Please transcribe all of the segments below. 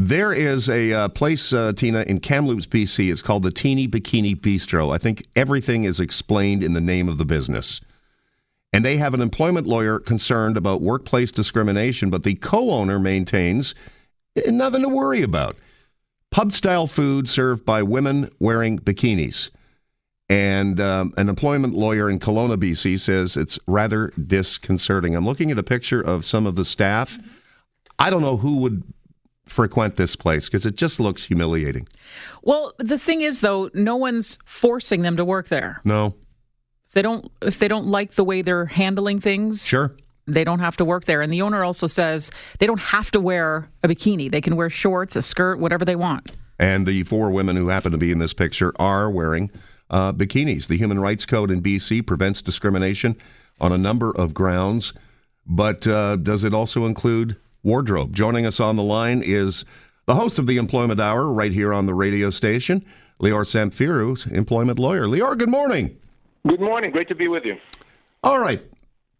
There is a uh, place, uh, Tina, in Kamloops, BC. It's called the Teenie Bikini Bistro. I think everything is explained in the name of the business. And they have an employment lawyer concerned about workplace discrimination, but the co owner maintains eh, nothing to worry about. Pub style food served by women wearing bikinis. And um, an employment lawyer in Kelowna, BC says it's rather disconcerting. I'm looking at a picture of some of the staff. I don't know who would frequent this place because it just looks humiliating. Well, the thing is though, no one's forcing them to work there. No. If they don't if they don't like the way they're handling things, Sure. they don't have to work there. And the owner also says they don't have to wear a bikini. They can wear shorts, a skirt, whatever they want. And the four women who happen to be in this picture are wearing uh, bikinis. The Human Rights Code in BC prevents discrimination on a number of grounds, but uh, does it also include wardrobe? Joining us on the line is the host of the Employment Hour right here on the radio station, Lior Samfiru, employment lawyer. Lior, good morning. Good morning. Great to be with you. All right.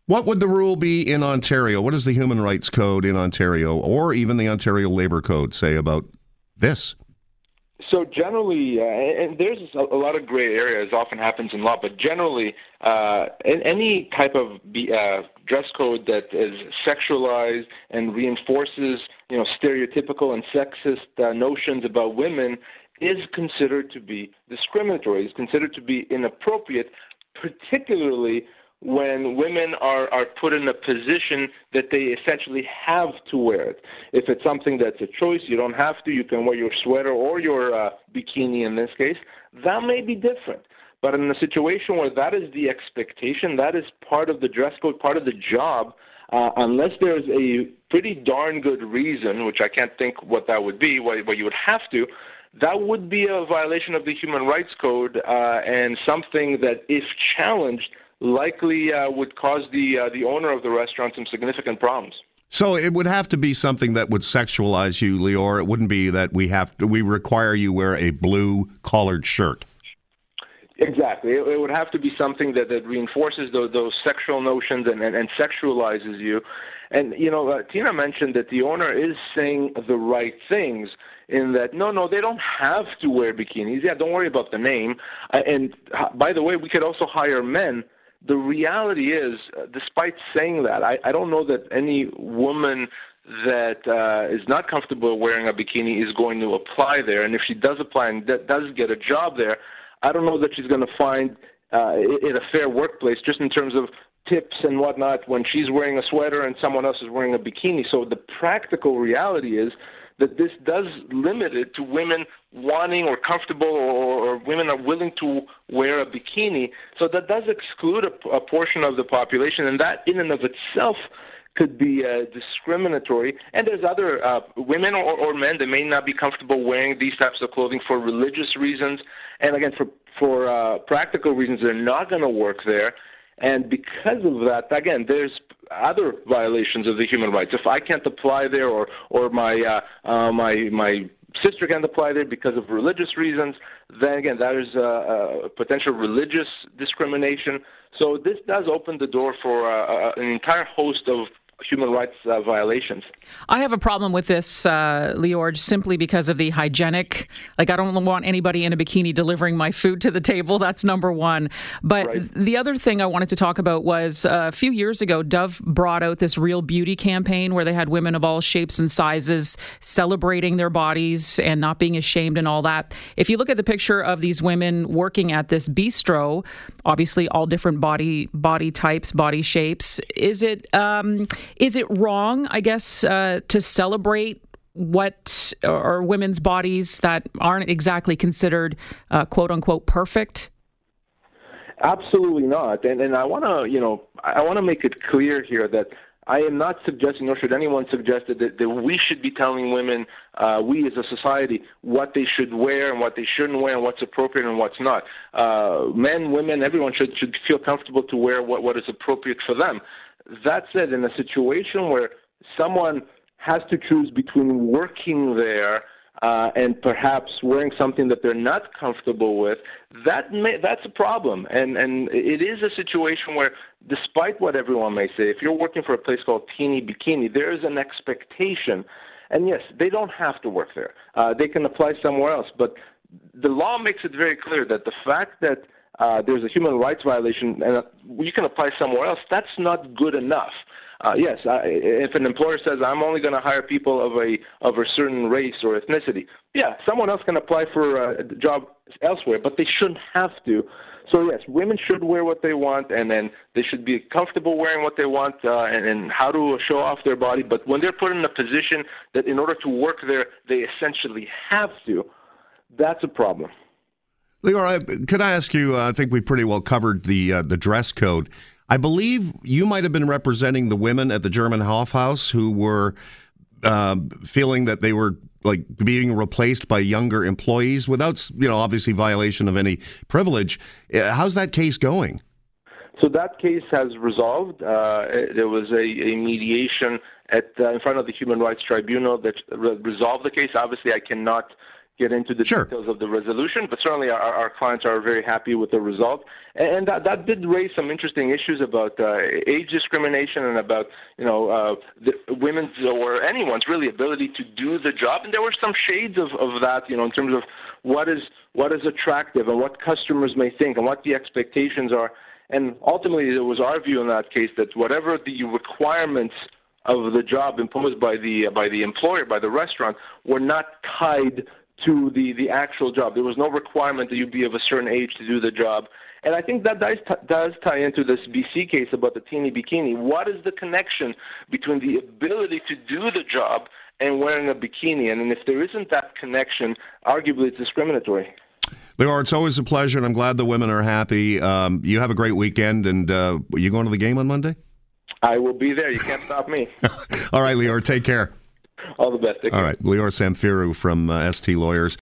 What would the rule be in Ontario? What does the Human Rights Code in Ontario or even the Ontario Labor Code say about this? So generally, uh, and there's a lot of gray areas. Often happens in law, but generally, uh, any type of uh, dress code that is sexualized and reinforces, you know, stereotypical and sexist uh, notions about women is considered to be discriminatory. Is considered to be inappropriate, particularly when women are, are put in a position that they essentially have to wear it. If it's something that's a choice, you don't have to, you can wear your sweater or your uh, bikini in this case, that may be different. But in a situation where that is the expectation, that is part of the dress code, part of the job, uh, unless there's a pretty darn good reason, which I can't think what that would be, why, why you would have to, that would be a violation of the Human Rights Code uh, and something that, if challenged, likely uh, would cause the uh, the owner of the restaurant some significant problems. So it would have to be something that would sexualize you, Lior. It wouldn't be that we have to, we require you wear a blue collared shirt. Exactly. It, it would have to be something that, that reinforces those, those sexual notions and, and, and sexualizes you. And, you know, uh, Tina mentioned that the owner is saying the right things in that, no, no, they don't have to wear bikinis. Yeah, don't worry about the name. Uh, and uh, by the way, we could also hire men the reality is, uh, despite saying that, I, I don't know that any woman that uh, is not comfortable wearing a bikini is going to apply there. And if she does apply and that does get a job there, I don't know that she's going to find uh, it a fair workplace just in terms of tips and whatnot when she's wearing a sweater and someone else is wearing a bikini. So the practical reality is that this does limit it to women wanting or comfortable or, or women are willing to wear a bikini. So that does exclude a, a portion of the population, and that in and of itself could be uh, discriminatory. And there's other uh, women or, or men that may not be comfortable wearing these types of clothing for religious reasons, and again for for uh, practical reasons, they're not going to work there. And because of that, again, there's other violations of the human rights. If I can't apply there, or or my uh, uh, my my sister can't apply there because of religious reasons, then again, that is a, a potential religious discrimination. So this does open the door for uh, an entire host of human rights uh, violations. I have a problem with this, uh, Lior, simply because of the hygienic. Like, I don't want anybody in a bikini delivering my food to the table. That's number one. But right. the other thing I wanted to talk about was uh, a few years ago, Dove brought out this real beauty campaign where they had women of all shapes and sizes celebrating their bodies and not being ashamed and all that. If you look at the picture of these women working at this bistro, obviously all different body body types, body shapes. Is it um, is it wrong, I guess, uh, to celebrate what are women's bodies that aren't exactly considered uh, quote unquote perfect? Absolutely not. And and I want to, you know, I want to make it clear here that I am not suggesting, nor should anyone suggest that, that we should be telling women, uh, we as a society, what they should wear and what they shouldn't wear and what's appropriate and what's not. Uh, men, women, everyone should, should feel comfortable to wear what, what is appropriate for them. That said, in a situation where someone has to choose between working there uh, and perhaps wearing something that they're not comfortable with, that may, that's a problem. And and it is a situation where, despite what everyone may say, if you're working for a place called Teenie Bikini, there is an expectation. And yes, they don't have to work there. Uh, they can apply somewhere else. But the law makes it very clear that the fact that uh, there's a human rights violation and uh, you can apply somewhere else, that's not good enough. Uh, yes, I, if an employer says I'm only going to hire people of a of a certain race or ethnicity, yeah, someone else can apply for a job elsewhere, but they shouldn't have to. So yes, women should wear what they want, and then they should be comfortable wearing what they want, uh, and, and how to show off their body. But when they're put in a position that in order to work there, they essentially have to, that's a problem. Lior, could I ask you? Uh, I think we pretty well covered the uh, the dress code. I believe you might have been representing the women at the German Hofhaus who were uh, feeling that they were like being replaced by younger employees without, you know, obviously violation of any privilege. Uh, how's that case going? So that case has resolved. Uh, there was a, a mediation at uh, in front of the Human Rights Tribunal that resolved the case. Obviously, I cannot get into the sure. details of the resolution, but certainly our, our clients are very happy with the result. And that, that did raise some interesting issues about uh, age discrimination and about, you know, uh, the women's or anyone's really ability to do the job. And there were some shades of, of that, you know, in terms of what is what is attractive and what customers may think and what the expectations are. And ultimately, it was our view in that case that whatever the requirements of the job imposed by the by the employer, by the restaurant, were not tied to the, the actual job. There was no requirement that you be of a certain age to do the job. And I think that does, t- does tie into this BC case about the Teenie bikini. What is the connection between the ability to do the job and wearing a bikini? And and if there isn't that connection, arguably it's discriminatory. Lior, it's always a pleasure, and I'm glad the women are happy. Um, you have a great weekend, and uh, you going to the game on Monday? I will be there. You can't stop me. All right, Lior, take care. All the best. All right. Lior Samfiru from uh, ST Lawyers.